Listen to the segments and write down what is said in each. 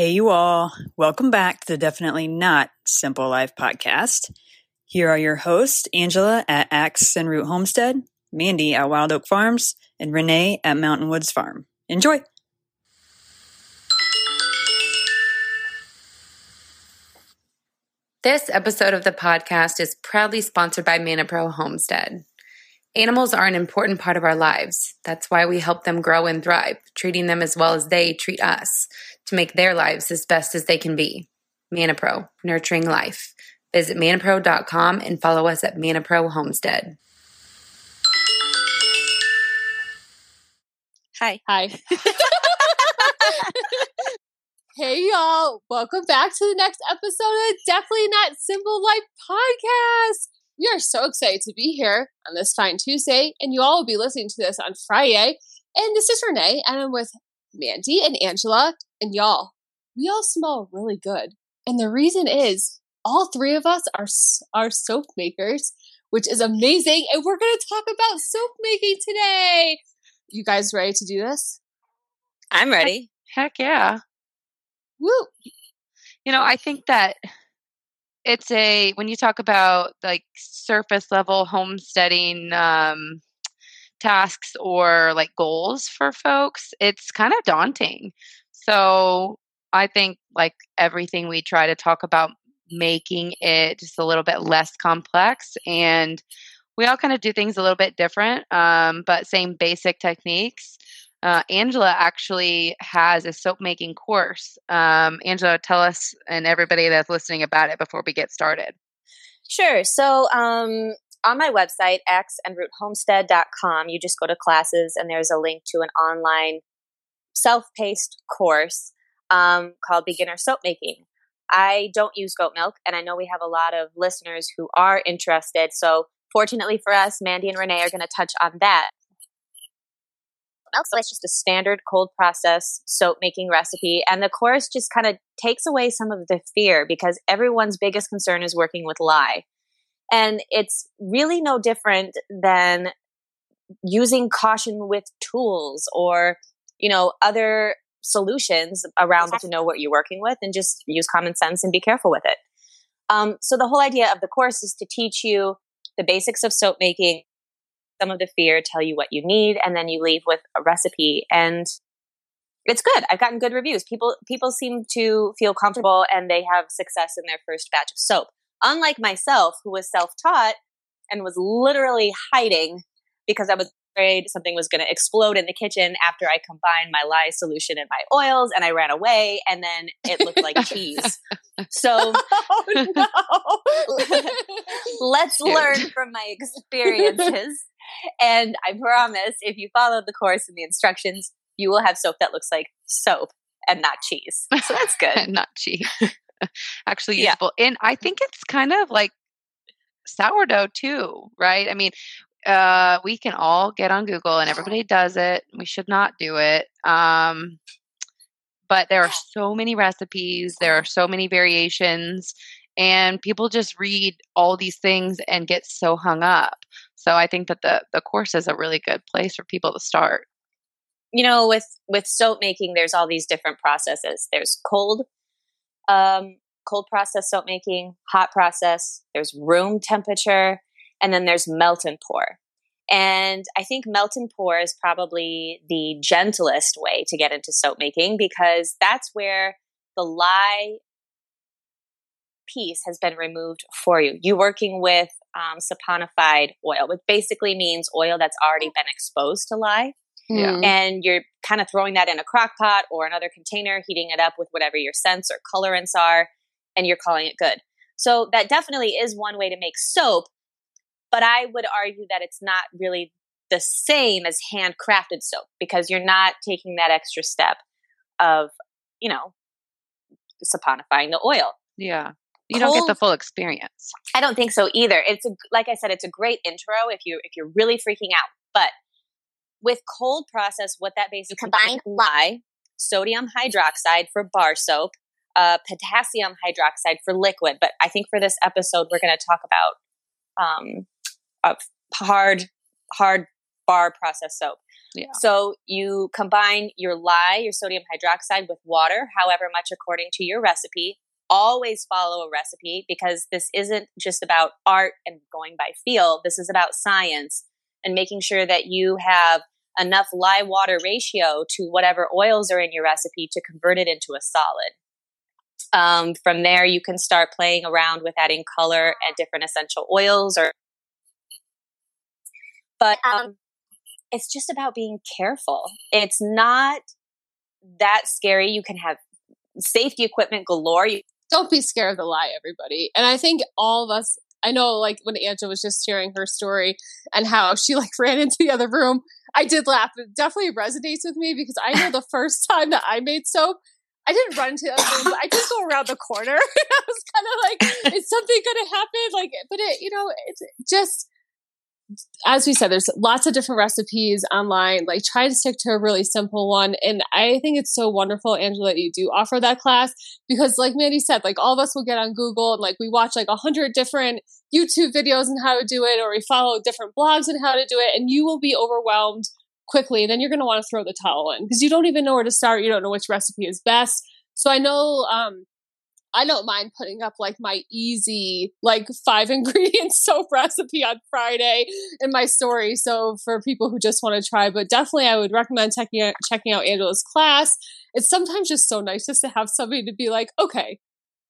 Hey, you all. Welcome back to the Definitely Not Simple Life podcast. Here are your hosts Angela at Axe and Root Homestead, Mandi at Wild Oak Farms, and Renee at Mountain Woods Farm. Enjoy. This episode of the podcast is proudly sponsored by Mannapro Homestead. Animals are an important part of our lives. That's why we help them grow and thrive, treating them as well as they treat us to make their lives as best as they can be. Mannapro, nurturing life. Visit mannapro.com and follow us at Mannapro Homestead. Hi. Hi. hey, y'all. Welcome back to the next episode of Definitely Not Simple Life podcast. We are so excited to be here on this fine Tuesday, and you all will be listening to this on Friday. And this is Renee, and I'm with Mandi and Angela. And y'all, we all smell really good. And the reason is all three of us are, are soap makers, which is amazing. And we're going to talk about soap making today. You guys ready to do this? I'm ready. Heck yeah. Woo! You know, I think that it's a when you talk about like surface level homesteading um tasks or like goals for folks, it's kind of daunting. So, I think like everything we try to talk about making it just a little bit less complex and we all kind of do things a little bit different um, but same basic techniques uh, Angela actually has a soap making course. Um, Angela, tell us and everybody that's listening about it before we get started. Sure. So, um, on my website, axeandroothomestead.com, you just go to classes and there's a link to an online self paced course um, called Beginner Soap Making. I don't use goat milk, and I know we have a lot of listeners who are interested. So, fortunately for us, Mandi and Renee are going to touch on that milk. So it's just a standard cold process soap making recipe. And the course just kind of takes away some of the fear because everyone's biggest concern is working with lye. And it's really no different than using caution with tools or, you know, other solutions around to know what you're working with and just use common sense and be careful with it. Um, so the whole idea of the course is to teach you the basics of soap making, some of the fear, tell you what you need, and then you leave with a recipe. And it's good. I've gotten good reviews. People people seem to feel comfortable and they have success in their first batch of soap. Unlike myself, who was self taught and was literally hiding because I was afraid something was going to explode in the kitchen after I combined my lye solution and my oils and I ran away and then it looked like cheese. So Oh, no. let's learn from my experiences. and I promise if you follow the course and the instructions, you will have soap that looks like soap and not cheese. So that's good. And not cheap. Actually Yeah. useful. And I think it's kind of like sourdough too, right? I mean, uh, we can all get on Google and everybody does it. We should not do it. Um, but there are so many recipes, there are so many variations, and people just read all these things and get so hung up. So I think that the the course is a really good place for people to start. you know with with soap making there's all these different processes there's cold um cold process soap making hot process there's room temperature and then there's melt and pour. And i think melt and pour is probably the gentlest way to get into soap making because that's where the lye piece has been removed for you. You're working with um, saponified oil which basically means oil that's already been exposed to lye Yeah. Mm. and you're kind of throwing that in a crock pot or another container, heating it up with whatever your scents or colorants are, and you're calling it good. So that definitely is one way to make soap, but I would argue that it's not really the same as handcrafted soap because you're not taking that extra step of, you know, saponifying the oil. Yeah. You don't get the full experience. I don't think so either. It's a, like I said, it's a great intro if you if you're really freaking out. But with cold process, what that basically combine lye, sodium hydroxide for bar soap, uh, potassium hydroxide for liquid. But I think for this episode, we're going to talk about um, a hard hard bar process soap. Yeah. So you combine your lye, your sodium hydroxide with water, however much according to your recipe. Always follow a recipe because this isn't just about art and going by feel. This is about science and making sure that you have enough lye water ratio to whatever oils are in your recipe to convert it into a solid. Um, from there, you can start playing around with adding color and different essential oils or but um, it's just about being careful. It's not that scary. You can have safety equipment galore. You- Don't be scared of the lye, everybody. And I think all of us, I know like when Angela was just sharing her story and how she like ran into the other room, I did laugh. It definitely resonates with me because I know the first time that I made soap, I didn't run into the other room, I did go around the corner. I was kind of like, is something going to happen? Like, but it, you know, it's just, as we said, there's lots of different recipes online. Like, try to stick to a really simple one. And I think it's so wonderful, Angela, that you do offer that class because, like Mandi said, like all of us will get on Google and like we watch like a hundred different YouTube videos on how to do it, or we follow different blogs on how to do it, and you will be overwhelmed quickly. Then you're going to want to throw the towel in because you don't even know where to start. You don't know which recipe is best. So I know um, I don't mind putting up like my easy, like five ingredient soap recipe on Friday in my story. So for people who just want to try, but definitely I would recommend checking out, checking out Angela's class. It's sometimes just so nice just to have somebody to be like, okay,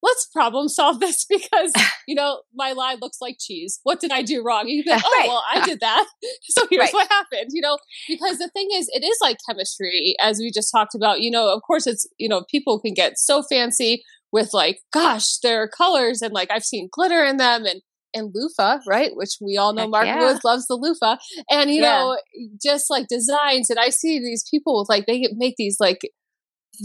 let's problem solve this because, you know, my lye looks like cheese. What did I do wrong? You oh, Right. well, I did that. So here's Right. what happened, you know, because the thing is, it is like chemistry, as we just talked about. You know, of course, it's, you know, people can get so fancy with like, gosh, their colors and like I've seen glitter in them and and loofah, right? Which we all know Heck Mark yeah. Woods loves the loofah. And you Yeah. know, just like designs and I see these people with like they make these like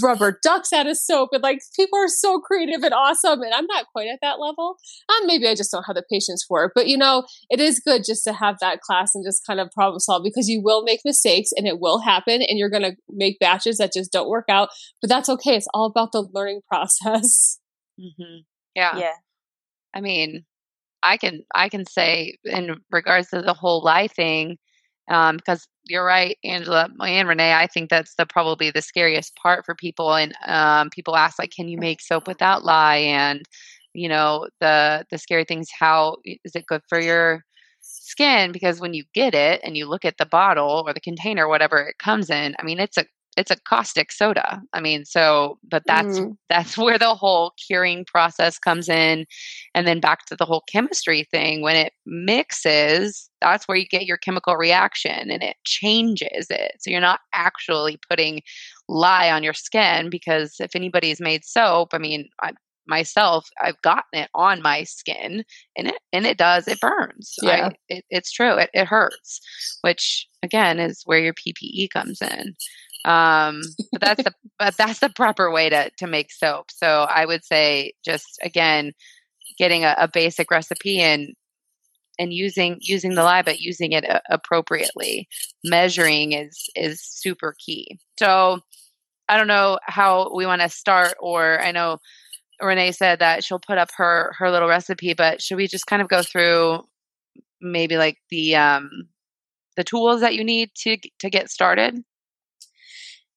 rubber ducks out of soap and like people are so creative and awesome and i'm not quite at that level um, maybe i just don't have the patience for it but you know it is good just to have that class and just kind of problem solve because you will make mistakes and it will happen and you're going to make batches that just don't work out but that's okay it's all about the learning process hmm Yeah. yeah. I mean, I can I can say in regards to the whole lye thing, um, because you're right, Angela and Renee. I think that's the probably the scariest part for people. And um, people ask like, "Can you make soap without lye?" And you know, the the scary things. How is it good for your skin? Because when you get it and you look at the bottle or the container, whatever it comes in, I mean, it's a it's a caustic soda. I mean, so but that's Mm. that's where the whole curing process comes in and then back to the whole chemistry thing when it mixes that's where you get your chemical reaction and it changes it so you're not actually putting lye on your skin because if anybody's made soap i mean I, myself i've gotten it on my skin and it and it does it burns I- Yeah. it, it's true it, it hurts which again is where your ppe comes in um but that's the but that's the proper way to to make soap. So i would say just again getting a, a basic recipe and and using using the lye but using it a- appropriately. Measuring is is super key. So i don't know how we want to start or i know renee said that she'll put up her her little recipe but should we just kind of go through maybe like the um the tools that you need to to get started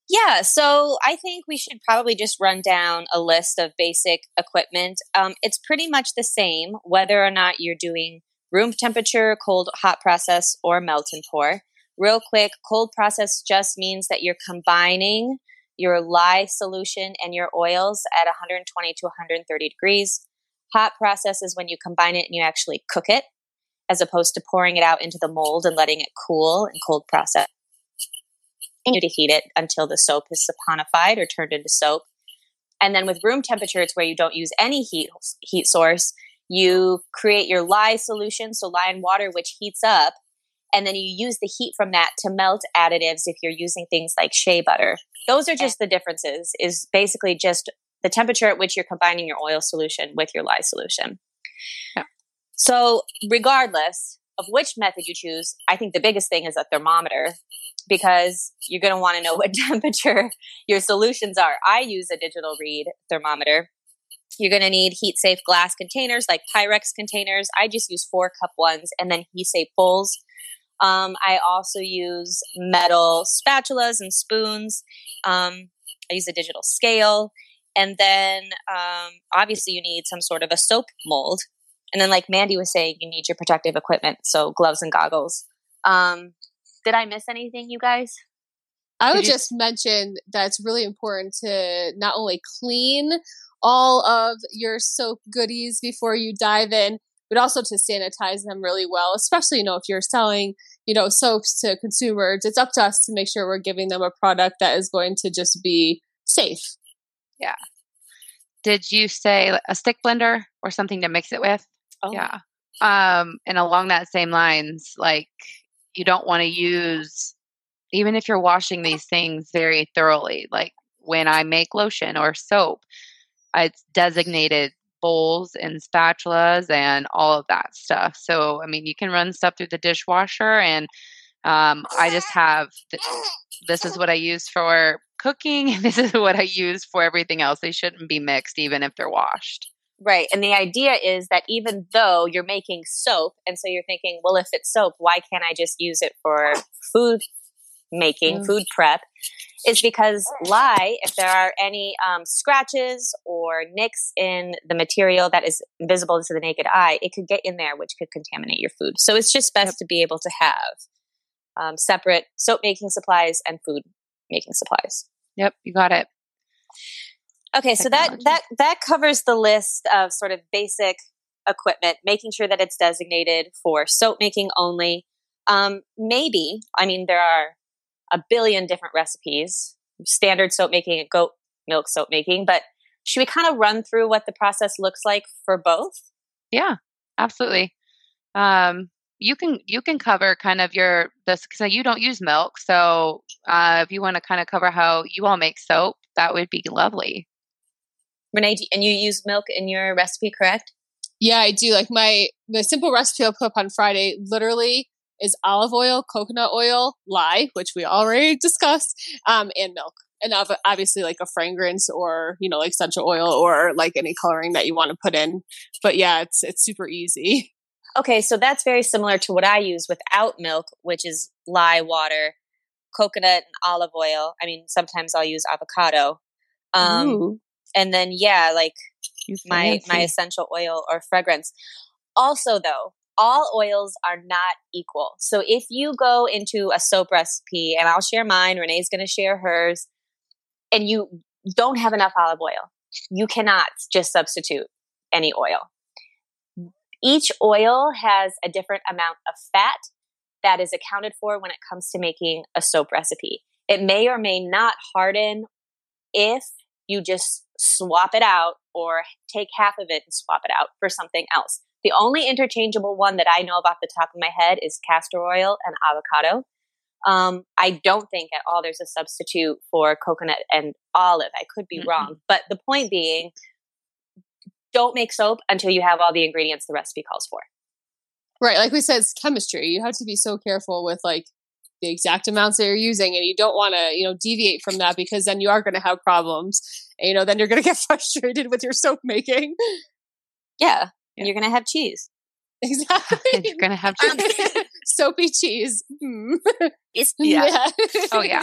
Yeah, so I think we should probably just run down a list of basic equipment. Um, it's pretty much the same whether or not you're doing room temperature, cold, hot process, or melt and pour. Real quick, cold process just means that you're combining your lye solution and your oils at 120 to 130 degrees. Hot process is when you combine it and you actually cook it, as opposed to pouring it out into the mold and letting it cool in cold process continue to heat it until the soap is saponified or turned into soap. And then with room temperature, it's where you don't use any heat heat source. You create your lye solution, so lye and water, which heats up, and then you use the heat from that to melt additives if you're using things like shea butter. Those are just the differences. Is basically just the temperature at which you're combining your oil solution with your lye solution. Yeah. So, regardless of which method you choose, I think the biggest thing is a thermometer because you're going to want to know what temperature your solutions are. I use a digital read thermometer. You're going to need heat safe glass containers like Pyrex containers. I just use four cup ones and then heat safe bowls. Um, I also use metal spatulas and spoons. Um, I use a digital scale. And then um, obviously, you need some sort of a soap mold. And then, like Mandi was saying, you need your protective equipment, so gloves and goggles. Um, did I miss anything, you guys? I would just mention that it's really important to not only clean all of your soap goodies before you dive in, but also to sanitize them really well, especially, you know, if you're selling, you know, soaps to consumers, it's up to us to make sure we're giving them a product that is going to just be safe. Yeah. Did you say a stick blender or something to mix it with? Oh. Yeah. Um, and along that same lines, like you don't want to use, even if you're washing these things very thoroughly, like when I make lotion or soap, it's designated bowls and spatulas and all of that stuff. So, I mean, you can run stuff through the dishwasher, and um, I just have th- this is what I use for cooking, and this is what I use for everything else. They shouldn't be mixed, even if they're washed. Right. And the idea is that even though you're making soap, and so you're thinking, well, if it's soap, why can't I just use it for food making, mm. food prep? Is because lye, if there are any um, scratches or nicks in the material that is visible to the naked eye, it could get in there, which could contaminate your food. So it's just best yep. to be able to have um, separate soap making supplies and food making supplies. Yep, you got it. Okay, so that that that covers the list of sort of basic equipment, making sure that it's designated for soap making only. Um, maybe, I mean, there are a billion different recipes, standard soap making and goat milk soap making, but should we kind of run through what the process looks like for both? Yeah, absolutely. Um, you can you can cover kind of your this because you don't use milk, so uh, if you want to kind of cover how you all make soap, that would be lovely. Renee, and you use milk in your recipe, correct? Yeah, I do. Like my the simple recipe I'll put up on Friday literally is olive oil, coconut oil, lye, which we already discussed, um, and milk. And obviously, like a fragrance or you know, like essential oil or like any coloring that you want to put in. But yeah, it's it's super easy. Okay, so that's very similar to what I use without milk, which is lye water, coconut, and olive oil. I mean, sometimes I'll use avocado. Um, and then yeah, like my my essential oil or fragrance. Also, though, all oils are not equal. So if you go into a soap recipe, and I'll share mine, Renee's going to share hers, and you don't have enough olive oil, you cannot just substitute any oil. Each oil has a different amount of fat that is accounted for when it comes to making a soap recipe. It may or may not harden if you just swap it out or take half of it and swap it out for something else. The only interchangeable one that I know about the top of my head is castor oil and avocado. Um, I don't think at all there's a substitute for coconut and olive. I could be mm-hmm. wrong. But the point being, don't make soap until you have all the ingredients the recipe calls for. Right. Like we said, it's chemistry. You have to be so careful with like the exact amounts that you're using and you don't want to you know deviate from that because then you are going to have problems and you know then you're going to get frustrated with your soap making yeah, yeah. you're going to have cheese exactly you're going to have cheese. soapy cheese mm. yeah. yeah. oh yeah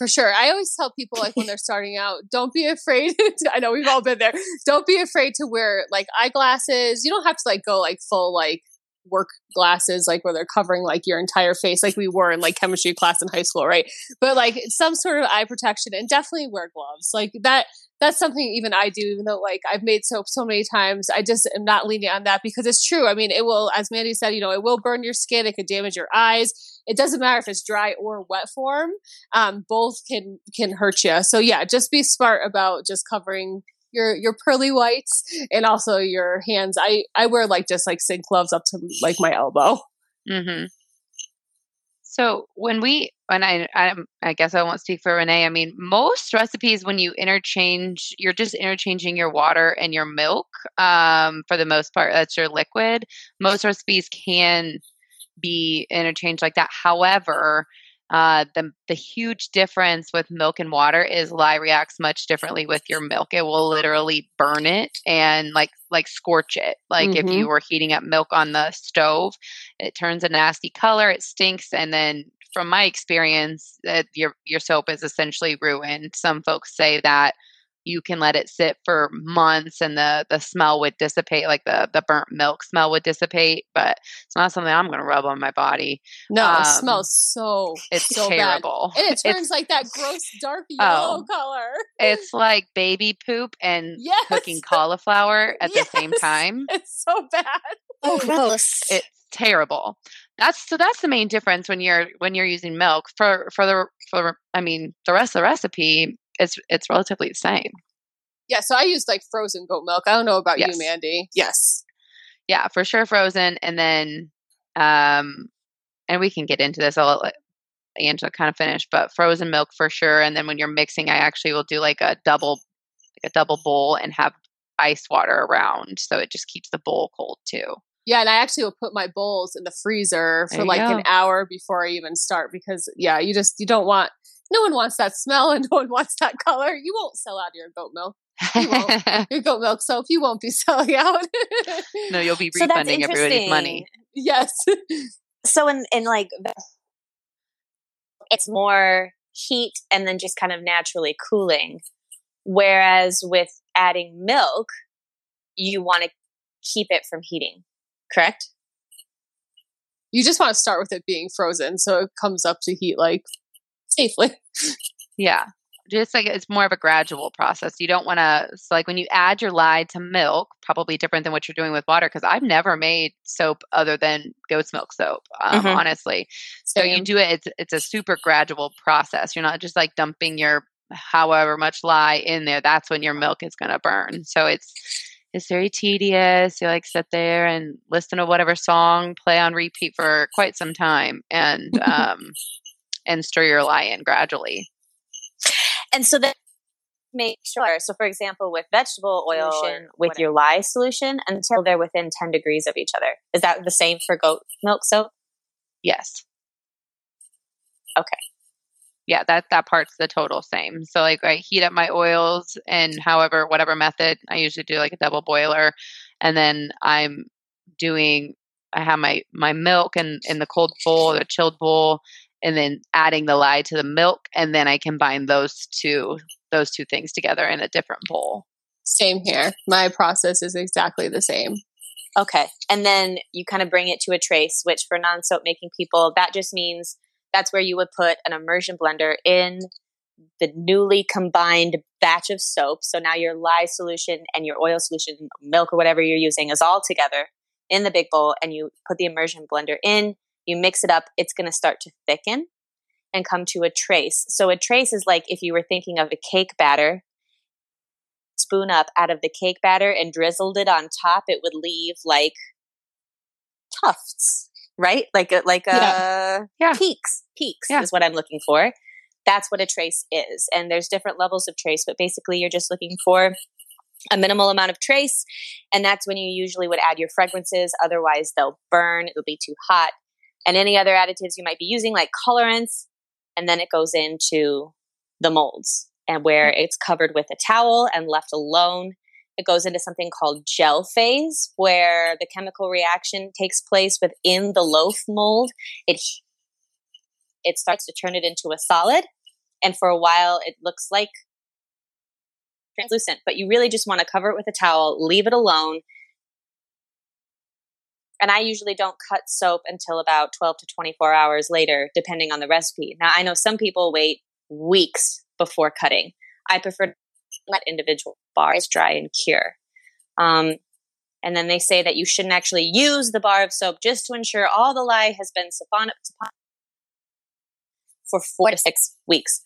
for sure. I always tell people like when they're starting out, don't be afraid. I know we've all been there. Don't be afraid to wear like eyeglasses. You don't have to like go like full like work glasses like where they're covering like your entire face like we wore in like chemistry class in high school right? But like some sort of eye protection and definitely wear gloves. Like that that's something even i do even though like i've made soap so many times i just am not leaning on that because it's true. I mean it will as mandy said you know it will burn your skin it could damage your eyes. It doesn't matter if it's dry or wet form um, both can can hurt you so yeah just be smart about just covering your your pearly whites and also your hands. I I wear like just like sink gloves up to like my elbow. Mm-hmm. So when we, when I, I, I guess I won't speak for Renee. I mean, most recipes when you interchange, you're just interchanging your water and your milk. Um, for the most part, that's your liquid. Most recipes can be interchanged like that. However, Uh, the the huge difference with milk and water is lye reacts much differently with your milk. It will literally burn it and like like scorch it. Like Mhm. if you were heating up milk on the stove, it turns a nasty color. It stinks, and then from my experience, that your your soap is essentially ruined. Some folks say that you can let it sit for months and the the smell would dissipate like the the burnt milk smell would dissipate but it's not something i'm going to rub on my body No, Um, it smells so it's so bad. terrible And it It's- turns like that gross dark yellow Oh. color. it's like baby poop and Yes. cooking cauliflower at the same time It's so bad. Oh, gross. it's terrible that's so that's the main difference when you're when you're using milk for for the for i mean the rest of the recipe it's it's relatively the same Yeah, so I used like frozen goat milk. I don't know about Yes. you, Mandi. Yes. yeah for sure frozen and then um and we can get into this i'll let angela kind of finish but frozen milk for sure and then when you're mixing i actually will do like a double like a double bowl and have ice water around so it just keeps the bowl cold too Yeah, and I actually will put my bowls in the freezer for like go. an hour before I even start because yeah, you just you don't want no one wants that smell and no one wants that color. You won't sell out of your goat milk. won't. Your goat milk soap, you won't be selling out. no you'll be So that's refunding everybody's money yes. so in in like it's more heat and then just kind of naturally cooling whereas with adding milk you want to keep it from heating correct You just want to start with it being frozen so it comes up to heat like safely. Yeah. Just like it's more of a gradual process. You don't want to, so like when you add your lye to milk, probably different than what you're doing with water, because I've never made soap other than goat's milk soap, um, Mhm. honestly. So you do it, it's, it's a super gradual process. You're not just like dumping your however much lye in there. That's when your milk is going to burn. So it's, it's very tedious. You like sit there and listen to whatever song play on repeat for quite some time and, um, and stir your lye in gradually. and so then make sure so for example with vegetable oil Solution, with your lye solution until they're within 10 degrees of each other is that the same for goat milk soap Yes. Okay. Yeah, that that part's the total same. So like I heat up my oils and however whatever method I usually do like a double boiler and then I'm doing I have my my milk in in the cold bowl, the chilled bowl and then adding the lye to the milk and then I combine those two those two things together in a different bowl. Same here. My process is exactly the same. Okay. And then you kind of bring it to a trace, which for non soap making people, that just means that's where you would put an immersion blender in the newly combined batch of soap. So now your lye solution and your oil solution, milk or whatever you're using is all together in the big bowl and you put the immersion blender in, you mix it up, it's going to start to thicken and come to a trace. So a trace is like if you were thinking of a cake batter, spoon up out of the cake batter and drizzled it on top, it would leave like tufts, right? Like a, like a Yeah. Yeah. peaks. Peaks Yeah. is what I'm looking for. That's what a trace is. And there's different levels of trace, but basically you're just looking for a minimal amount of trace. And that's when you usually would add your fragrances. Otherwise, they'll burn, it'll be too hot. And any other additives you might be using, like colorants. And then it goes into the molds and where mm. it's covered with a towel and left alone. It goes into something called gel phase, where the chemical reaction takes place within the loaf mold. It it starts to turn it into a solid, and for a while it looks like translucent. But you really just want to cover it with a towel, leave it alone. And I usually don't cut soap until about 12 to 24 hours later, depending on the recipe. Now, I know some people wait weeks before cutting. I prefer to let individual bars dry and cure. Um, and then they say that you shouldn't actually use the bar of soap just to ensure all the lye has been siphon- for four to six weeks.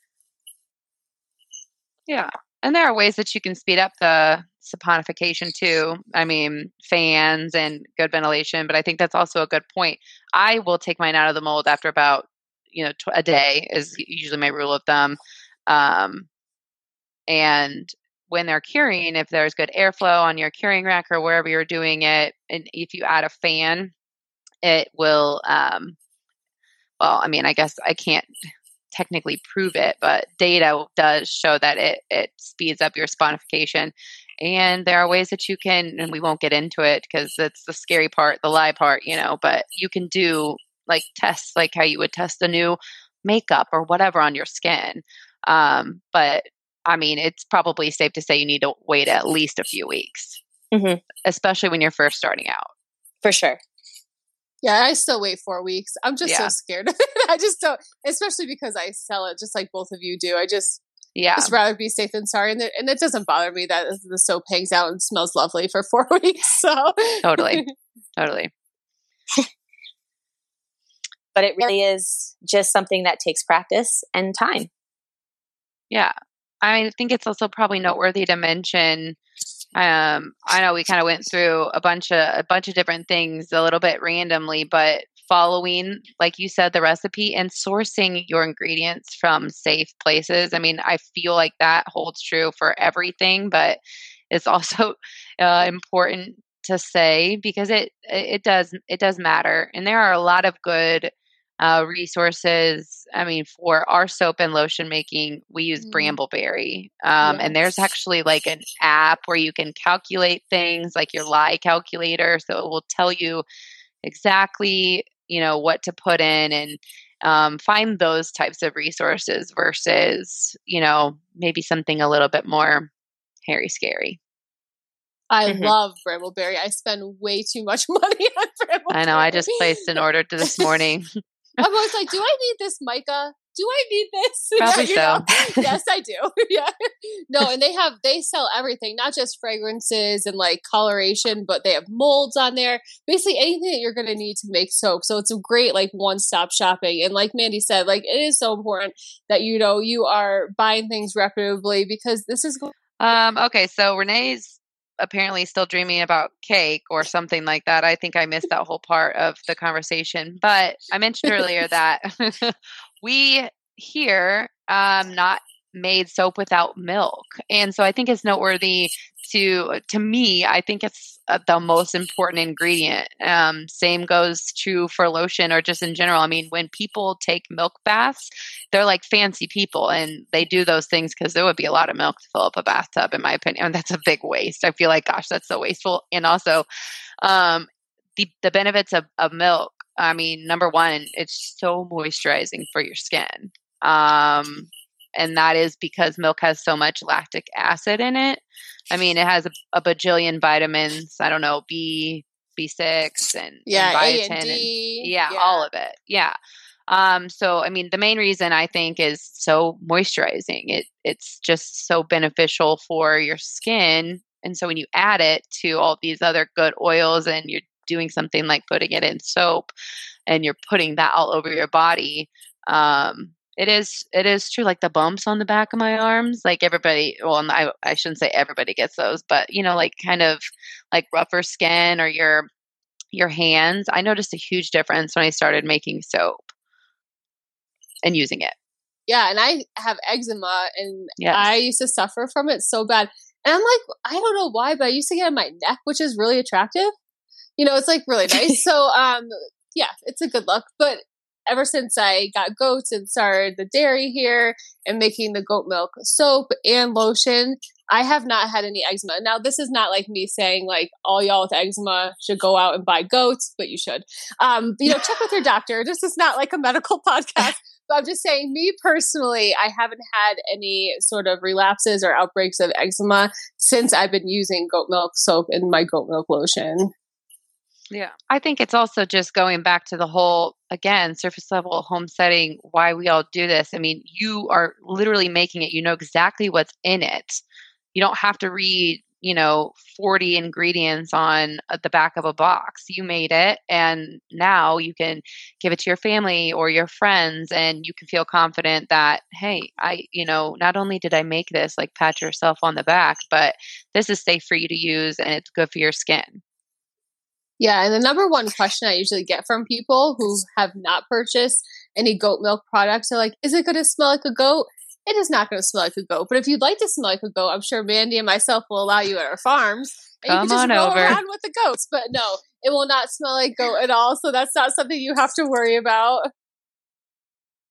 Yeah. And there are ways that you can speed up the saponification too. I mean, fans and good ventilation, but I think that's also a good point. I will take mine out of the mold after about, you know, tw- a day is usually my rule of thumb. Um, and when they're curing, if there's good airflow on your curing rack or wherever you're doing it, and if you add a fan, it will um, well, I mean, I guess I can't technically prove it, but data does show that it, it speeds up your saponification. And there are ways that you can, and we won't get into it because it's the scary part, the lye part, you know, but you can do like tests like how you would test a new makeup or whatever on your skin. Um, but I mean, it's probably safe to say you need to wait at least a few weeks, Mhm. especially when you're first starting out. For sure. Yeah, I still wait four weeks. I'm just so scared of it. I just don't, especially because I sell it just like both of you do. I just Yeah. just rather be safe than sorry, and it, and it doesn't bother me that the soap hangs out and smells lovely for four weeks. So Totally. Totally. But it really is just something that takes practice and time. Yeah. I think it's also probably noteworthy to mention um I know we kind of went through a bunch of a bunch of different things a little bit randomly, but following like you said the recipe and sourcing your ingredients from safe places. I mean, I feel like that holds true for everything, but it's also uh, important to say because it it does it does matter and there are a lot of good uh, resources. I mean, for our soap and lotion making, we use Mm. Brambleberry. Um, And there's actually like an app where you can calculate things like your lye calculator. So it will tell you exactly, you know, what to put in and um, find those types of resources versus, you know, maybe something a little bit more hairy scary. I Mhm. love Brambleberry. I spend way too much money on Brambleberry. I know. I just placed an order to this morning. I'm always like, do I need this mica? Do I need this? Probably You know? so. yes, I do. yeah. No, and they have they sell everything, not just fragrances and like coloration, but they have molds on there. Basically anything that you're gonna need to make soap. So it's a great like one stop shopping. And like Mandi said, like it is so important that you know you are buying things reputably because this is Um, okay, so Renee's apparently still dreaming about cake or something like that. I think I missed that whole part of the conversation. But I mentioned earlier that we here um not made soap without milk. And so I think it's noteworthy to to me, I think it's uh, the most important ingredient. Um same goes true for lotion or just in general. I mean, when people take milk baths, they're like fancy people and they do those things because there would be a lot of milk to fill up a bathtub in my opinion and that's a big waste i feel like gosh that's so wasteful and also um, the, the benefits of, of milk i mean number one it's so moisturizing for your skin um, and that is because milk has so much lactic acid in it i mean it has a, a bajillion vitamins i don't know b b6 and, yeah, and A biotin and and- D. yeah, all of it. Yeah. Um, so I mean the main reason I think is so moisturizing. It it's just so beneficial for your skin. And so when you add it to all these other good oils and you're doing something like putting it in soap and you're putting that all over your body, um, it is it is true like the bumps on the back of my arms like everybody well I, I shouldn't say everybody gets those but you know like kind of like rougher skin or your your hands i noticed a huge difference when i started making soap and using it Yeah, and I have eczema and Yes. I used to suffer from it so bad. And I'm like, I don't know why, but I used to get it on my neck, which is really attractive. You know, it's like really nice. so um yeah, it's a good look. But ever since I got goats and started the dairy here and making the goat milk soap and lotion, I have not had any eczema. Now, this is not like me saying like all y'all with eczema should go out and buy goats, but you should. Um, you know, check with your doctor. This is not like a medical podcast. But I'm just saying, me personally, I haven't had any sort of relapses or outbreaks of eczema since I've been using goat milk soap and my goat milk lotion. Yeah. I think it's also just going back to the whole, again, surface level homesteading, why we all do this. I mean, you are literally making it, you know exactly what's in it. You don't have to read, you know, 40 ingredients on the back of a box. You made it, and now you can give it to your family or your friends, and you can feel confident that, hey, I, you know, not only did I make this, like pat yourself on the back, but this is safe for you to use and it's good for your skin. Yeah, and the number one question I usually get from people who have not purchased any goat milk products are like, is it going to smell like a goat? It is not going to smell like a goat. But if you'd like to smell like a goat, I'm sure Mandi and myself will allow you at our farms. And you Come can just on roll over. around with the goats. But no, it will not smell like goat at all. So that's not something you have to worry about.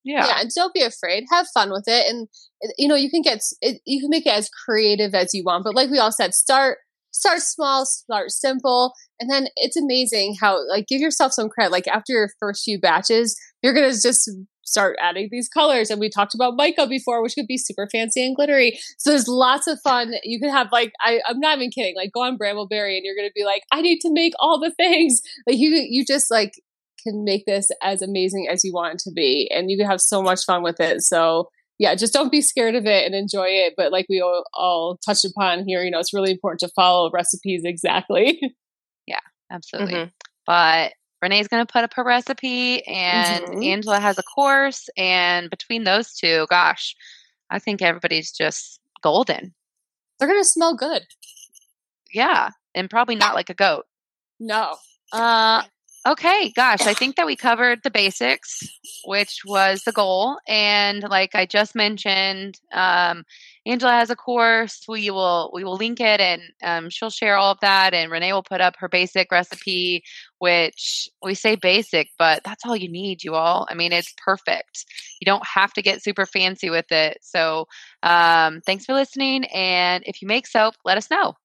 Yeah. yeah, and don't be afraid. Have fun with it, and you know you can get it, you can make it as creative as you want. But like we all said, start start small, start simple, and then it's amazing how like give yourself some credit. Like after your first few batches, you're gonna just start adding these colors. And we talked about mica before, which could be super fancy and glittery. So there's lots of fun. You can have like I, I'm not even kidding. Like go on Brambleberry and you're gonna be like, I need to make all the things. Like you you just like can make this as amazing as you want it to be, and you can have so much fun with it. So yeah, just don't be scared of it and enjoy it. But like we all, all touched upon here, you know, it's really important to follow recipes exactly. yeah, absolutely. Mm-hmm. But Renee's going to put up her recipe, and mm-hmm. Angela has a course. And between those two, gosh, I think everybody's just golden. They're going to smell good. Yeah, and probably not like a goat. No. Uh, Okay, gosh, I think that we covered the basics, which was the goal. And like I just mentioned, um, Angela has a course. We will we will link it, and um, she'll share all of that. And Renee will put up her basic recipe, which we say basic, but that's all you need, you all. I mean, it's perfect. You don't have to get super fancy with it. So, um, thanks for listening. And if you make soap, let us know.